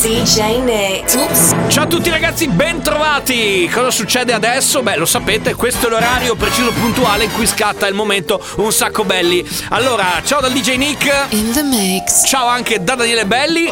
DJ Nick. Oops. Ciao a tutti ragazzi, bentrovati! Cosa succede adesso? Beh, lo sapete, questo è l'orario preciso puntuale in cui scatta il momento un sacco belli. Allora, ciao dal DJ Nick. In the mix. Ciao anche da Daniele Belli.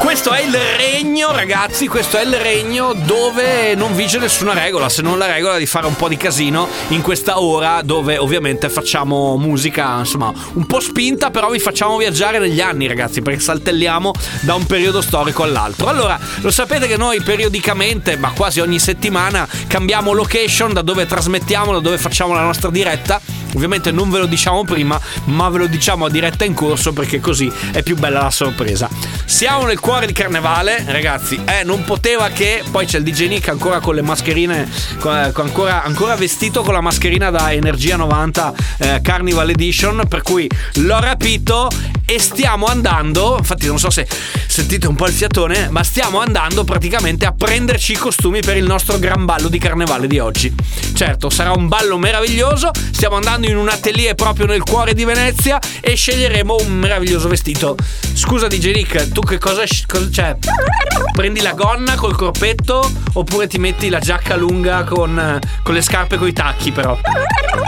Questo è il regno, ragazzi, questo è il regno dove non vige nessuna regola, se non la regola di fare un po' di casino in questa ora dove ovviamente facciamo musica, insomma, un po' spinta, però vi facciamo viaggiare negli anni, ragazzi, perché saltelliamo da un periodo storico all'altro. Allora, lo sapete che noi periodicamente, ma quasi ogni settimana, cambiamo location da dove trasmettiamo, da dove facciamo la nostra diretta. Ovviamente non ve lo diciamo prima, ma ve lo diciamo a diretta in corso perché così è più bella la sorpresa. Siamo nel cuore di carnevale, ragazzi. Eh, non poteva che. Poi c'è il DJ Nick ancora con le mascherine, con- con ancora, ancora vestito con la mascherina da Energia 90 eh, Carnival Edition. Per cui l'ho rapito e stiamo andando. Infatti, non so se sentite un po' il fiatone, ma stiamo andando praticamente a prenderci i costumi per il nostro gran ballo di carnevale di oggi. Certo, sarà un ballo meraviglioso. Stiamo andando in un atelier proprio nel cuore di Venezia e sceglieremo un meraviglioso vestito. Scusa DJ Nick, tu che cosa, cosa c'è? Prendi la gonna col corpetto oppure ti metti la giacca lunga con, con le scarpe coi tacchi però?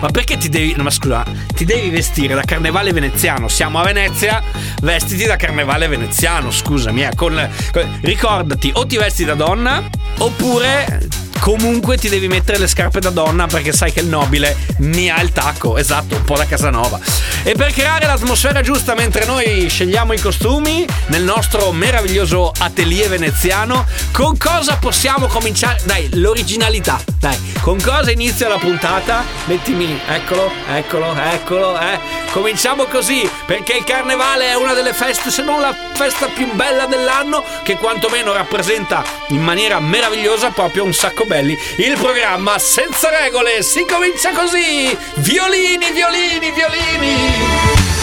Ma perché ti devi... No, ma scusa, ti devi vestire da carnevale veneziano. Siamo a Venezia, vestiti da carnevale veneziano, scusami. Eh, con, con- ricordati, o ti vesti da donna oppure comunque ti devi mettere le scarpe da donna perché sai che il nobile mi ha il tacco, esatto, un po' da Casanova. E per creare l'atmosfera giusta mentre noi scegliamo i costumi nel nostro meraviglioso atelier veneziano, con cosa possiamo cominciare? Dai, l'originalità, dai, con cosa inizia la puntata? Mettimi, eccolo, eccolo, eccolo, eh. Cominciamo così, perché il carnevale è una delle feste, se non la festa più bella dell'anno, che quantomeno rappresenta in maniera meravigliosa proprio un sacco belli. Il programma senza regole si comincia così! Violini, violini, violini!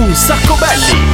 Un sacco belli.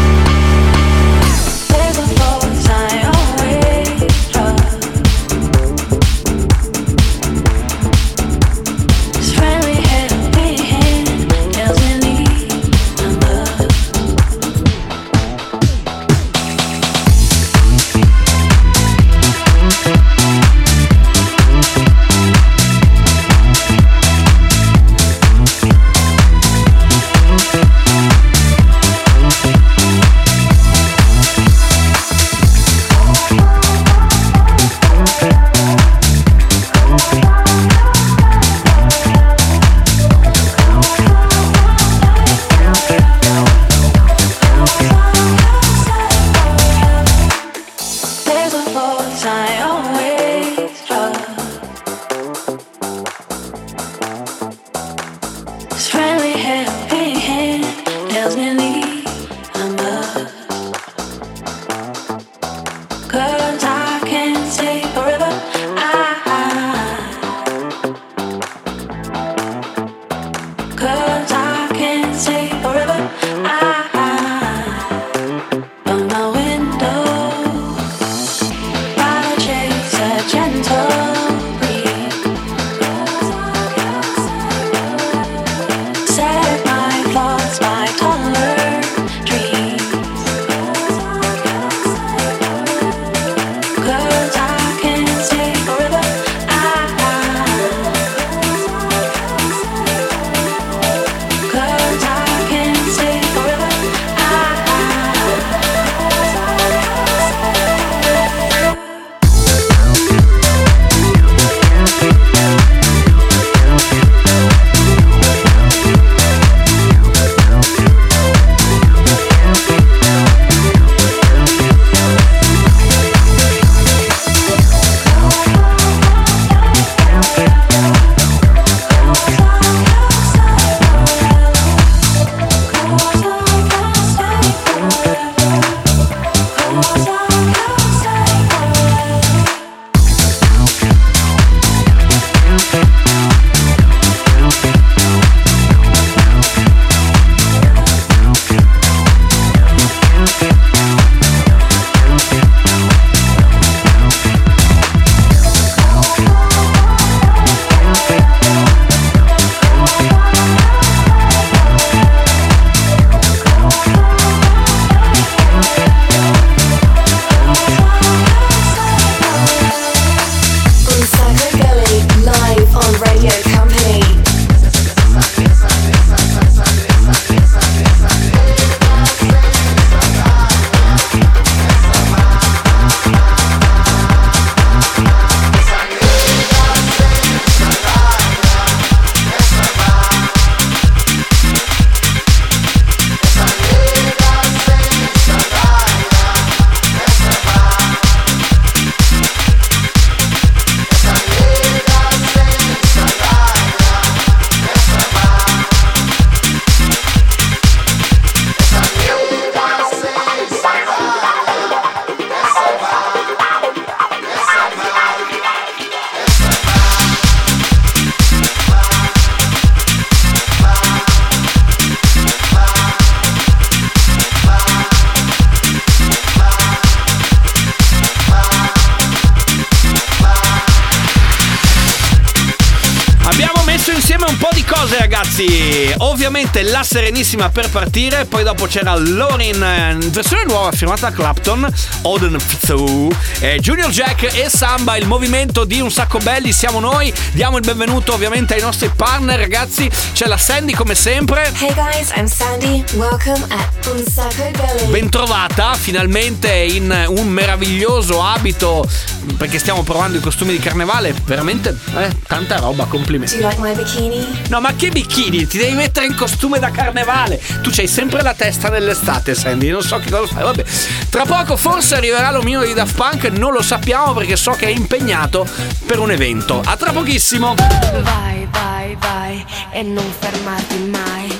Ovviamente la Serenissima per partire. Poi dopo c'era Lorin, eh, versione nuova firmata Clapton, Oden Fitzou, eh, Junior Jack e Samba. Il movimento di un sacco belli. Siamo noi. Diamo il benvenuto ovviamente ai nostri partner, ragazzi. C'è la Sandy come sempre. Hey guys, I'm Sandy. Welcome at Un Sacco Gully. Bentrovata finalmente in un meraviglioso abito perché stiamo provando i costumi di carnevale. Veramente eh, tanta roba, complimenti. Do you like my bikini? No, ma che bikini? Ti devi mettere in costume da carnevale. Tu c'hai sempre la testa nell'estate, Sandy. Non so che cosa fai. Vabbè. Tra poco forse arriverà l'omino di Daft Punk. Non lo sappiamo perché so che è impegnato per un evento. A tra pochissimo. Vai, vai, vai e non fermarti mai.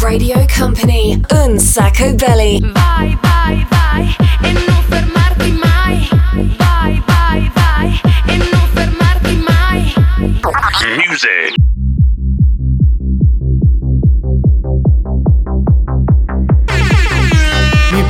Radio Company. Un Sacco Belly. Vai, vai, vai e non fermarti mai. Vai, vai, vai e non fermarti mai. Music.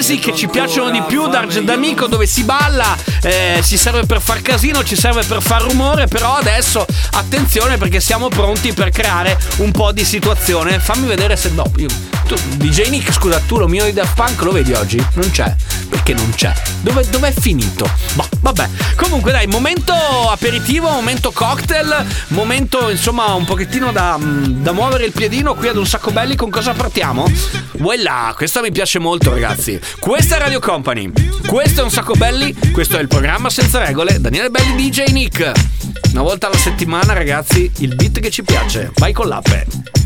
Sanremesi che ci piacciono di più d'Argent D'Amico dove si balla, eh, si serve per far casino, ci serve per far rumore, però adesso attenzione perché siamo pronti per creare un po' di situazione. Fammi vedere se no. Io, tu, DJ Nick, scusa, tu lo mio di Daft Punk lo vedi oggi? Non c'è. Perché non c'è? Dove, dov'è finito? Boh, vabbè. Comunque dai, momento aperitivo, momento cocktail, momento insomma un pochettino da, mm, da muovere il piedino qui ad un sacco belli. Con cosa partiamo? Voilà, questa mi piace molto ragazzi. Questa è Radio Company. Questo è un sacco belli. Questo è il programma senza regole. Daniele Belli DJ Nick. Una volta alla settimana ragazzi, il beat che ci piace. Vai con l'appe.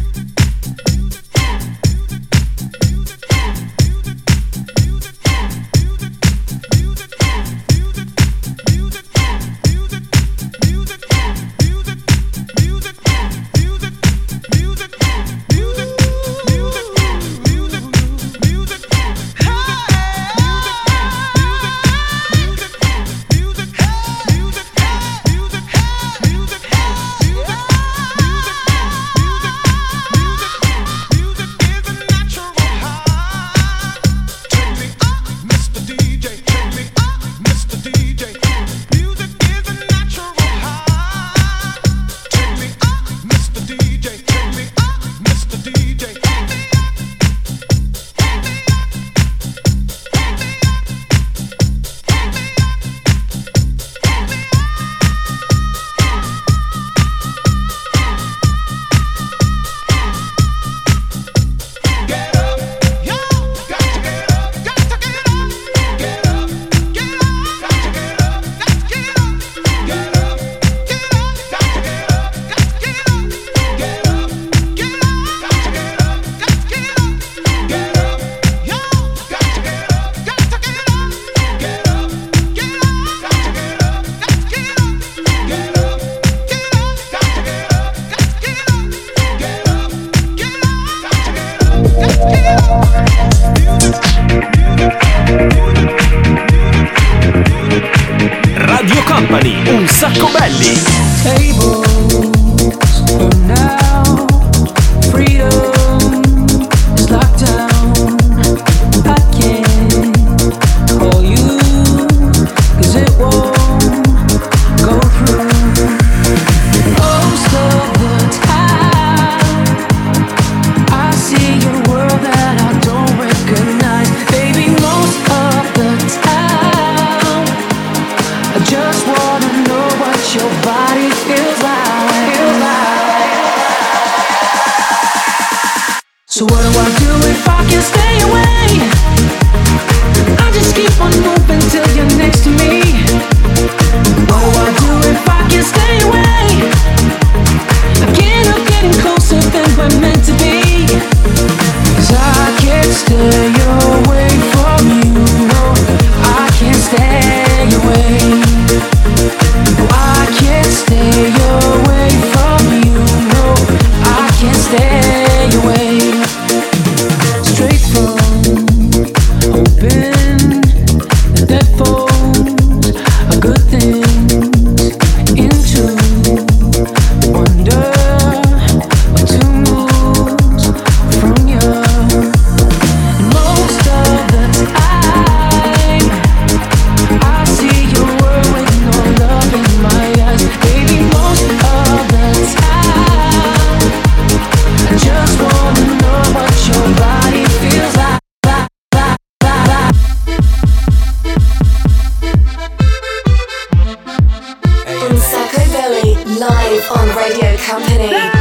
on Radio Company.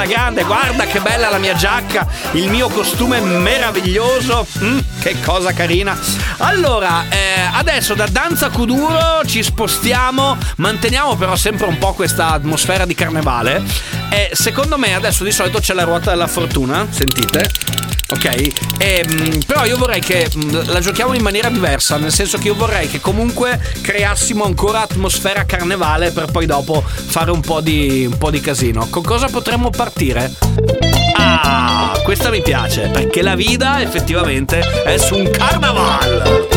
alla grande, guarda che bella la mia giacca, il mio costume meraviglioso, mm, che cosa carina. Allora, eh, adesso da Danza Kuduro ci spostiamo, manteniamo però sempre un po' questa atmosfera di carnevale e secondo me adesso di solito c'è la ruota della fortuna, sentite ok? E, mh, però io vorrei che mh, la giochiamo in maniera diversa, nel senso che io vorrei che comunque creassimo ancora atmosfera carnevale per poi dopo fare un po' di, un po di casino. Con cosa potremmo partire? Ah, questa mi piace, perché la vita effettivamente è su un carnaval.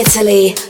Italy.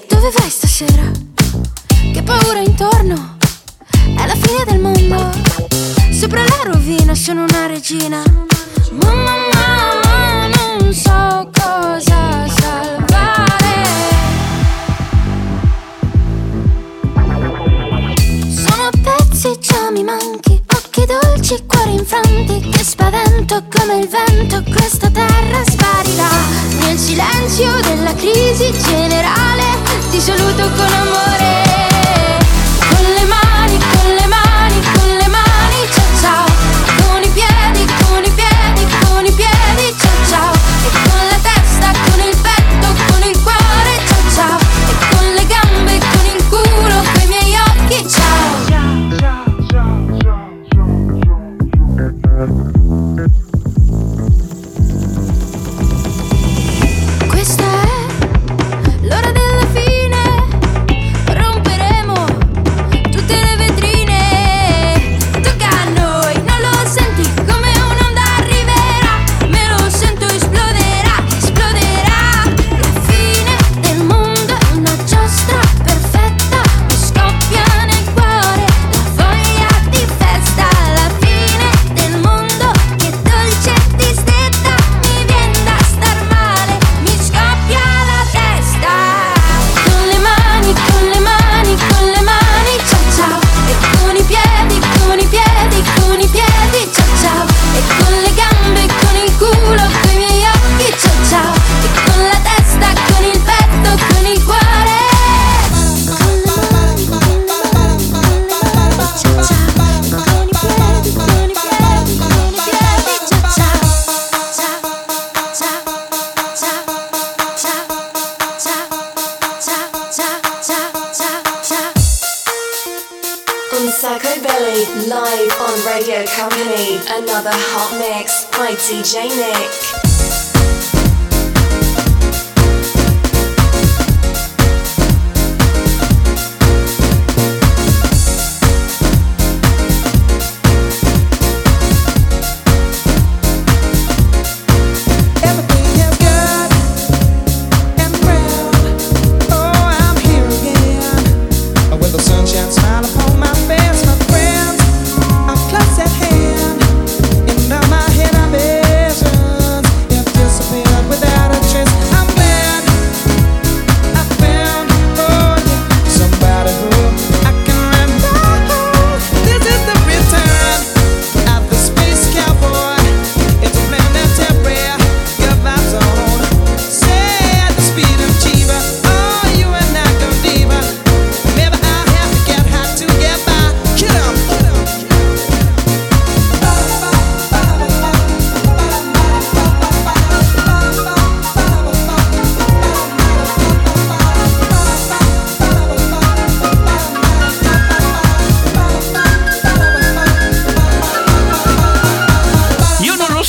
Sacco Belly, live on Radio Company. Another hot mix by DJ Nick.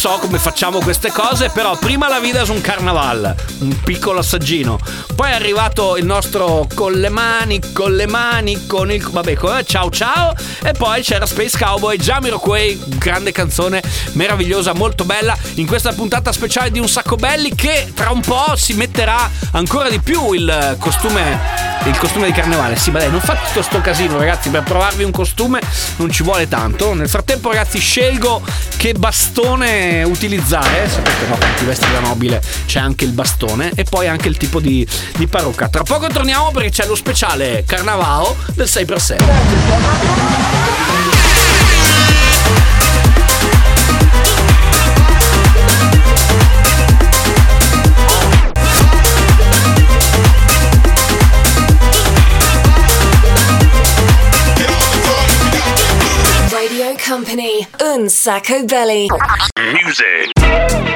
So come facciamo queste cose, però prima la vita su un carnaval, un piccolo assaggino. Poi è arrivato il nostro con le mani, con le mani, con il. Vabbè, con- ciao ciao. E poi c'era Space Cowboy, Jamiroquai, grande canzone meravigliosa, molto bella. In questa puntata speciale di Un Sacco Belli, che tra un po' si metterà ancora di più il costume. Il costume di carnevale, sì, dai, non fate tutto sto casino, ragazzi. Per provarvi un costume non ci vuole tanto. Nel frattempo, ragazzi, scelgo che bastone utilizzare. Sapete, no, quando ti vesti da nobile c'è anche il bastone e poi anche il tipo di, di parrucca. Tra poco torniamo perché c'è lo speciale Carnavao del 6x6. Company, Un Sacco Belly. Music. Come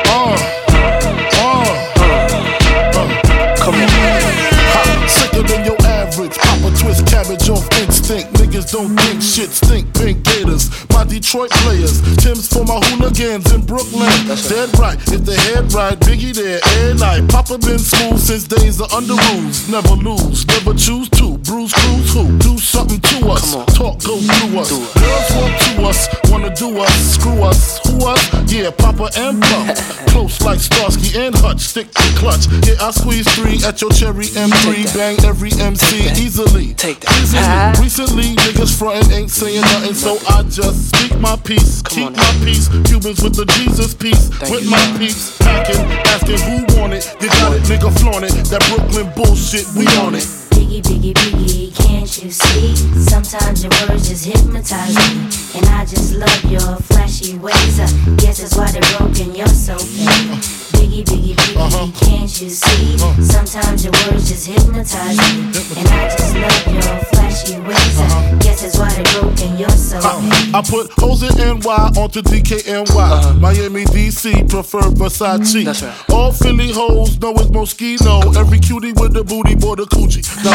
on. Ha, sicker than your average. Papa twist cabbage off instinct. Niggas don't think shit stink. Pink Gators, my Detroit players. Tim's for my hooligans in Brooklyn. Dead right, if the head right, Biggie there every night. Papa been smooth since days of under rules. Never lose, never choose to. Bruise, cruise, who? Do something to us. Talk, go through us. Do us, screw us. Who us? Yeah, Papa and Pump. Close like Starsky and Hutch, stick to clutch. Yeah, I squeeze three at your cherry M3. Bang every MC easily. Take that. Easily. Recently, niggas frontin' ain't saying nothing, so I just speak my peace. Keep my peace. Cubans with the Jesus peace. with my peace. Packing, asking who want it. You got it, nigga, flaunt it. That Brooklyn bullshit, we on it. Biggie, biggie, biggie, can't you see? Sometimes your words just hypnotize me. And I just love your flashy ways. I guess that's why they're broken, you're so fake. Biggie, biggie, biggie, uh-huh. can't you see? Uh-huh. Sometimes your words just hypnotize me. And I just love your flashy ways. I uh-huh. guess that's why they're broken, you're uh, so fake. I put hoes in NY onto DKNY. Miami, DC, prefer Versace. That's right. All Philly hoes know it's Moschino. Every cutie with the booty, boy, the coochie. Now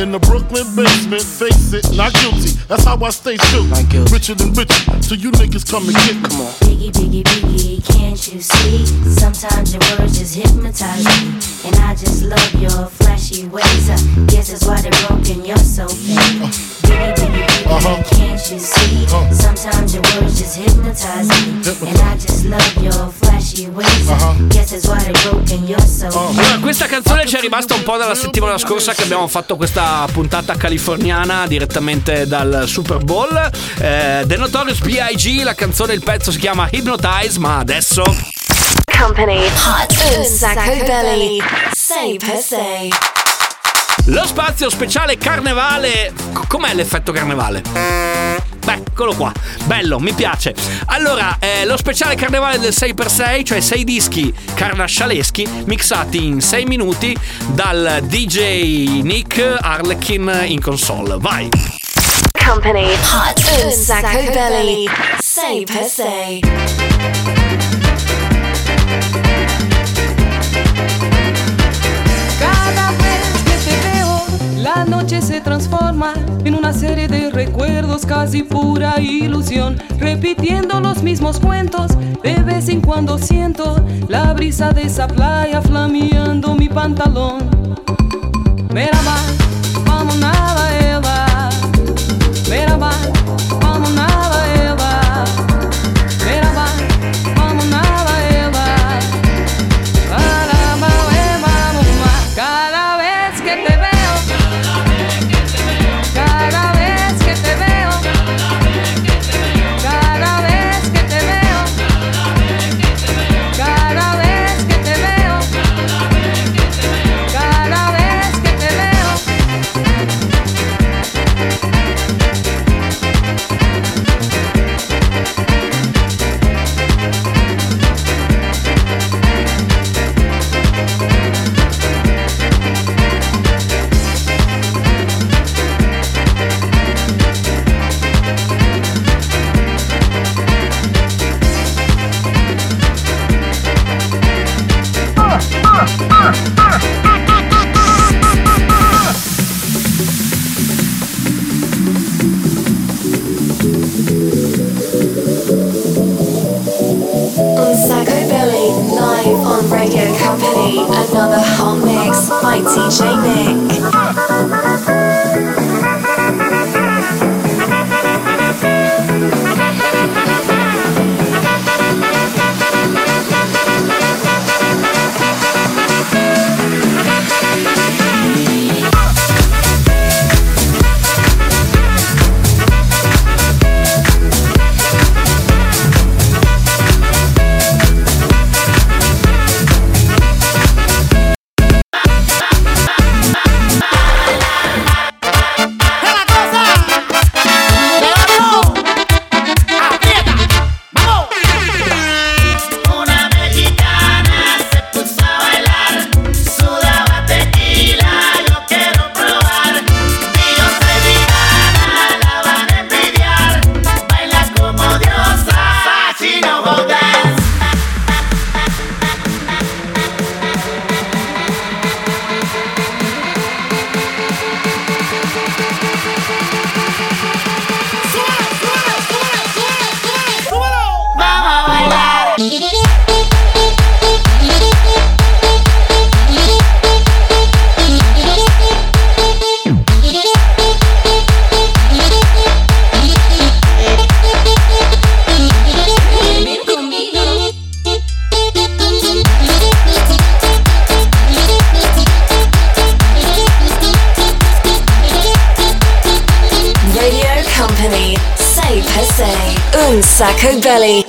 in the Brooklyn basement. Face it, not guilty. That's how I stay true. Richer than richer, so you niggas come and get me. Come on. Biggie, biggie, biggie, can't you see? Sometimes your words just hypnotize me. And I just love your flashy ways. I guess that's why they're broken, you're so fake. Biggie, biggie, biggie, can't you see? Sometimes your words just hypnotize me. And I just love your flashy ways. I guess that's why they're broken, you're so fake. Allora, questa canzone ci è rimasta un po' dalla settimana scorsa che abbiamo fatto questa puntata californiana direttamente dal Super Bowl. Eh, The Notorious B.I.G. La canzone, il pezzo si chiama Hypnotize, ma adesso. Company, hot Un Sacco Belly. Say per se. Lo spazio speciale carnevale. C- Com'è l'effetto carnevale? Beh, eccolo qua. Bello, mi piace. Allora, eh, lo speciale carnevale del 6x6, cioè 6 dischi carnascialeschi mixati in 6 minuti dal DJ Nick Harlequin in console. Vai! Company. Hot. Un sacco belly. Say per se. Cada la noche se transforma en una serie de recuerdos, casi pura ilusión. Repitiendo los mismos cuentos, de vez en cuando siento la brisa de esa playa flameando mi pantalón. Merhaba, vamos Un sacco belly.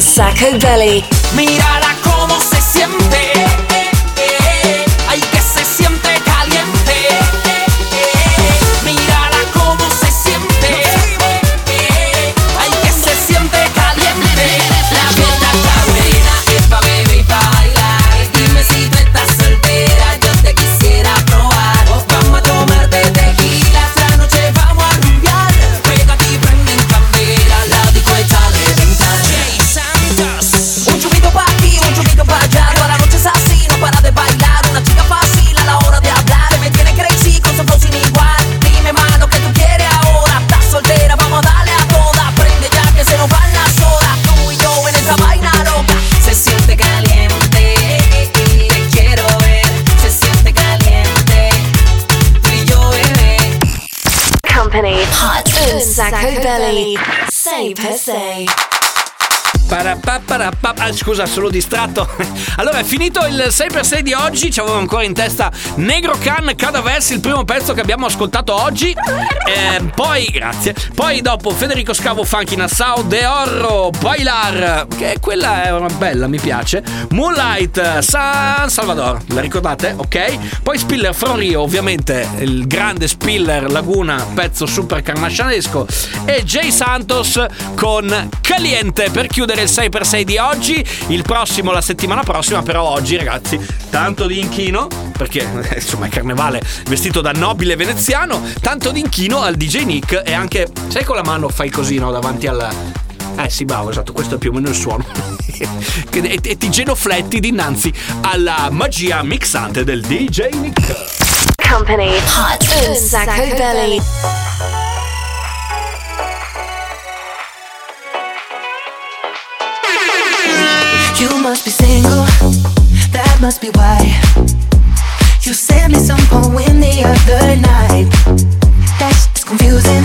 Sacco Belly. Sacco Belly, Say Per Se. Parapapparappa- Ah, scusa, sono distratto. Allora, è finito il 6x6 di oggi. Ci avevo ancora in testa Negro Can Cadaversi, il primo pezzo che abbiamo ascoltato oggi. Eh, poi, grazie. Poi dopo Federico Scavo Funky Nassau, De Orro, Bailar, che quella è una bella, mi piace. Moonlight, San Salvador, la ricordate? Ok. Poi Spiller From Rio, ovviamente il grande Spiller Laguna, pezzo super carnascianesco. E Jay Santos con Caliente per chiudere il 6x6 di oggi. Il prossimo la settimana prossima, però oggi, ragazzi, tanto di inchino, perché insomma è carnevale vestito da nobile veneziano, tanto di inchino al DJ Nick e anche, sai con la mano fai così, no, davanti al... Eh sì, bravo, esatto, questo è più o meno il suono. E, e ti genofletti dinanzi alla magia mixante del DJ Nick. Company, Hot, Un Sacco Belly. You must be single, that must be why. You sent me some poem the other night. That's confusing,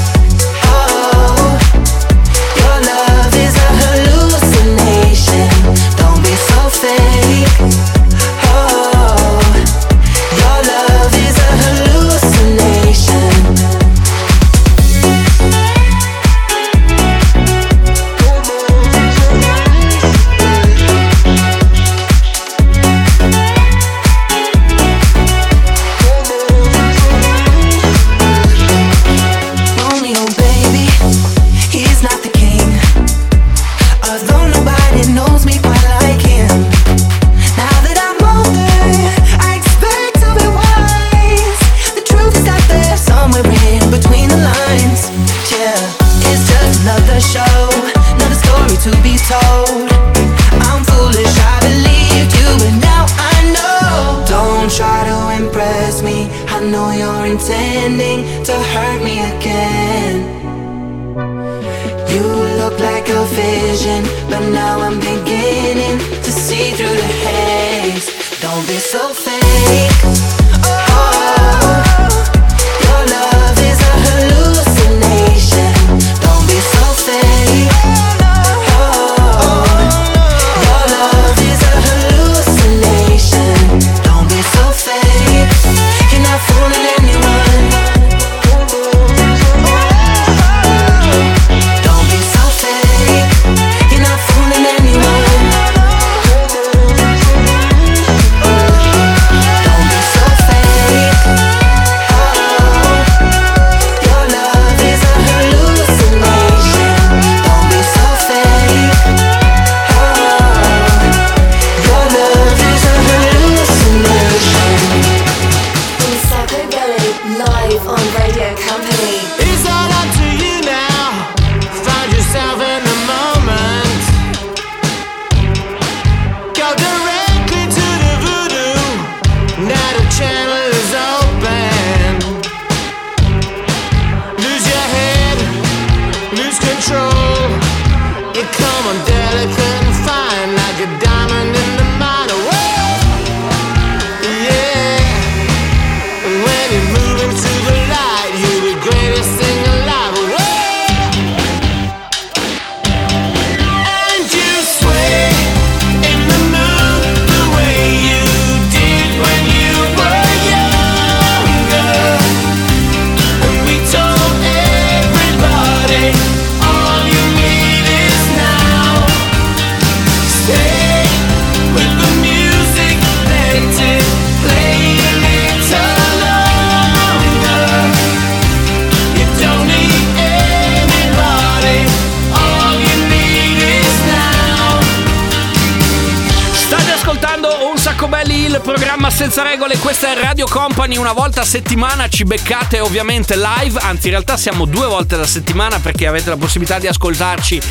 Company, una volta a settimana ci beccate ovviamente live, anzi in realtà siamo due volte alla settimana perché avete la possibilità di ascoltarci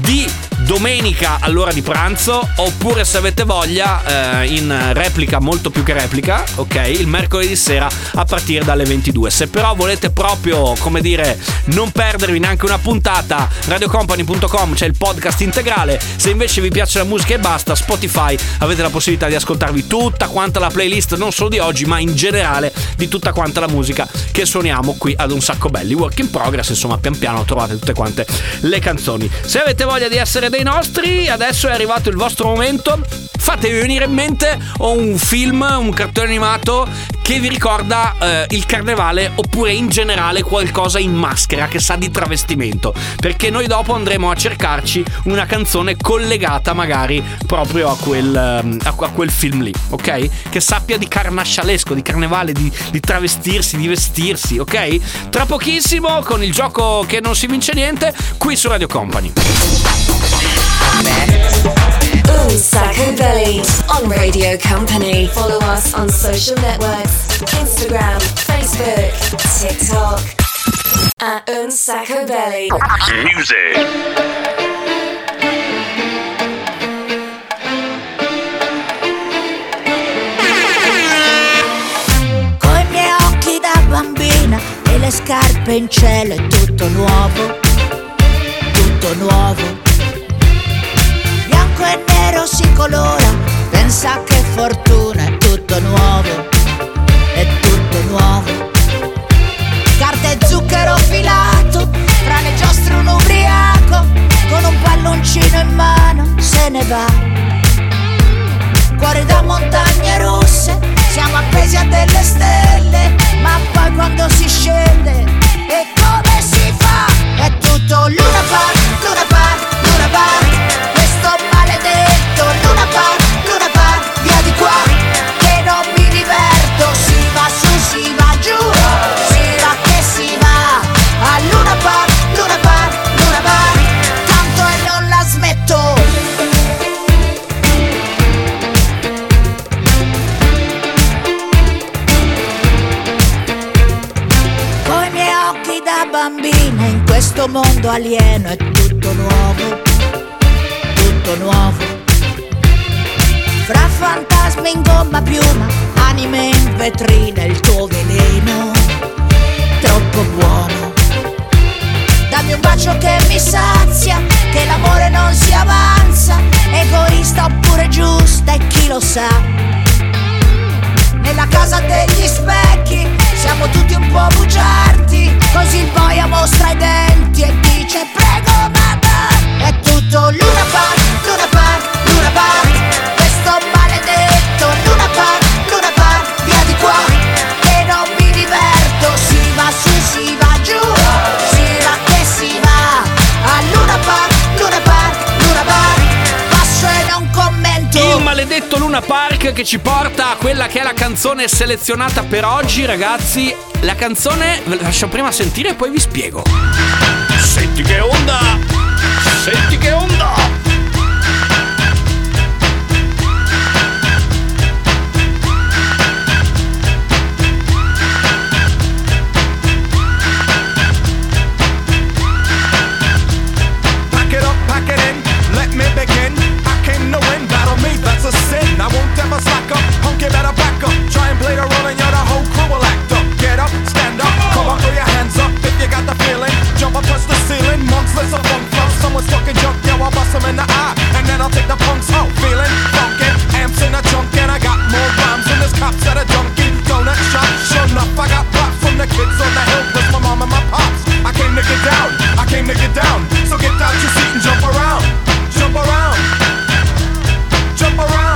di domenica all'ora di pranzo oppure se avete voglia eh, in replica, molto più che replica, ok, il mercoledì sera a partire dalle 22. Se però volete proprio, come dire, non perdervi neanche una puntata, radiocompany.com c'è il podcast integrale, se invece vi piace la musica e basta, Spotify avete la possibilità di ascoltarvi tutta quanta la playlist, non solo di oggi, ma in generale di tutta quanta la musica che suoniamo qui ad un sacco belli. Work in progress, insomma, pian piano trovate tutte quante le canzoni. Se avete voglia di essere dei nostri, adesso è arrivato il vostro momento. Fatevi venire in mente un film, un cartone animato che vi ricorda eh, il carnevale oppure in generale qualcosa in maschera che sa di travestimento. Perché noi dopo andremo a cercarci una canzone collegata magari proprio a quel, ehm, a, a quel film lì, ok? Che sappia di carnascialesco, di carnevale, di, di travestirsi, di vestirsi, ok? Tra pochissimo con il gioco che non si vince niente qui su Radio Company. Un Sacco Belly on Radio Company. Follow us on social networks Instagram, Facebook, TikTok. At Un Sacco Belly. Music. Coi miei occhi da bambina e le scarpe in cielo è tutto nuovo, tutto nuovo. Nero si colora, pensa che fortuna è tutto nuovo, è tutto nuovo. Carta e zucchero filato, tra le giostre un ubriaco, con un palloncino in mano se ne va cuore da montagne russe, siamo appesi a delle stelle, ma poi quando si scende, e come si fa? È tutto Luna Park, Luna Park, Luna Park, mondo alieno è tutto nuovo, tutto nuovo. Fra fantasmi in gomma piuma, anime in vetrina, il tuo veleno, troppo buono. Dammi un bacio che mi sazia, che l'amore non si avanza, egoista oppure giusta e chi lo sa nella casa degli specchi siamo tutti un po' bugiardi così il quella che è la canzone selezionata per oggi, ragazzi. La canzone ve la lascio prima sentire e poi vi spiego. Senti che onda! Senti che onda! Pack it up, pack it in, let me begin. I came to win, battle me, that's a sin. I won't ever don't, you better back up. Try and play the role and you're the whole crew will act up. Get up, stand up, come on, throw your hands up if you got the feeling. Jump up, touch the ceiling, monks, let's a funk club. Someone's fucking junk, yo, I'll bust them in the eye. And then I'll take the punks out, feeling funky. Amps in a trunk, and I got more rhymes than this cops at a Dunkin' Donut shop. Sure enough, I got props from the kids on the hill with my mom and my pops. I came to get down, I came to get down. So get out your seat and jump around, jump around, jump around.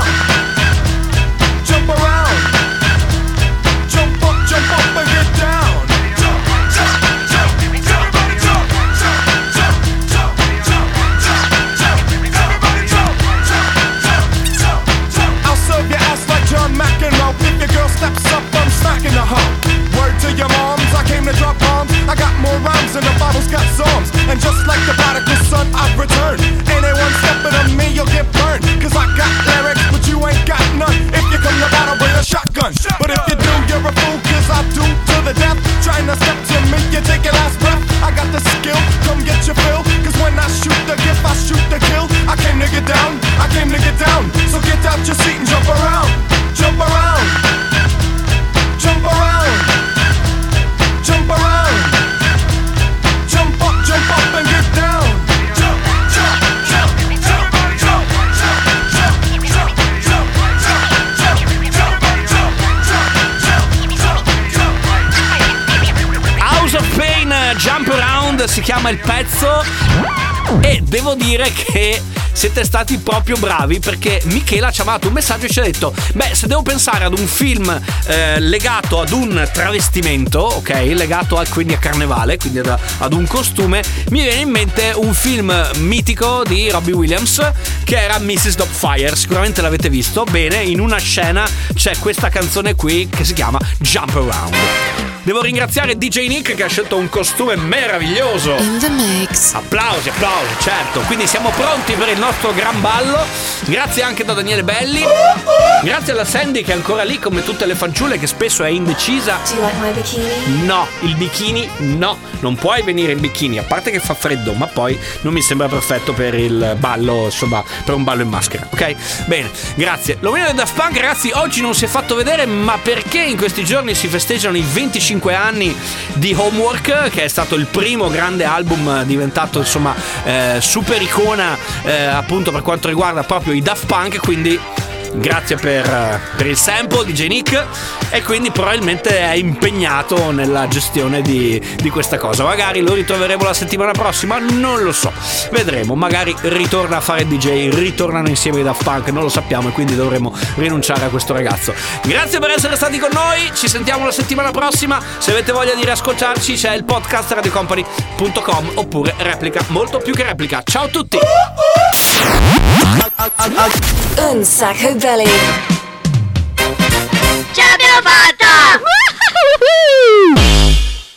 Siete stati proprio bravi perché Michela ci ha mandato un messaggio e ci ha detto beh se devo pensare ad un film eh, legato ad un travestimento ok legato a, quindi a carnevale quindi ad, ad un costume mi viene in mente un film mitico di Robbie Williams che era Mrs. Dogfire sicuramente l'avete visto bene in una scena c'è questa canzone qui che si chiama Jump Around Devo ringraziare DJ Nick che ha scelto un costume meraviglioso. In the mix. Applausi, applausi, certo. Quindi siamo pronti per il nostro gran ballo. Grazie anche da Daniele Belli. Grazie alla Sandy che è ancora lì come tutte le fanciulle che spesso è indecisa. Do you like my bikini? No, il bikini no, non puoi venire in bikini, a parte che fa freddo, ma poi non mi sembra perfetto per il ballo, insomma, per un ballo in maschera, ok? Bene, grazie. L'opinione del Daft Punk, ragazzi, oggi non si è fatto vedere, ma perché in questi giorni si festeggiano i 25 anni di Homework, che è stato il primo grande album diventato, insomma, eh, super icona, eh, appunto per quanto riguarda proprio i Daft Punk, quindi Grazie per, per il sample di. Nick e quindi probabilmente è impegnato nella gestione di, di questa cosa. Magari lo ritroveremo la settimana prossima, non lo so. Vedremo, magari ritorna a fare DJ, ritornano insieme i Daft Punk, non lo sappiamo e quindi dovremo rinunciare a questo ragazzo. Grazie per essere stati con noi, ci sentiamo la settimana prossima. Se avete voglia di riascoltarci c'è il podcast radiocompany.com oppure replica, molto più che replica. Ciao a tutti! Un sacco belly. Ce l'abbiamo fatta!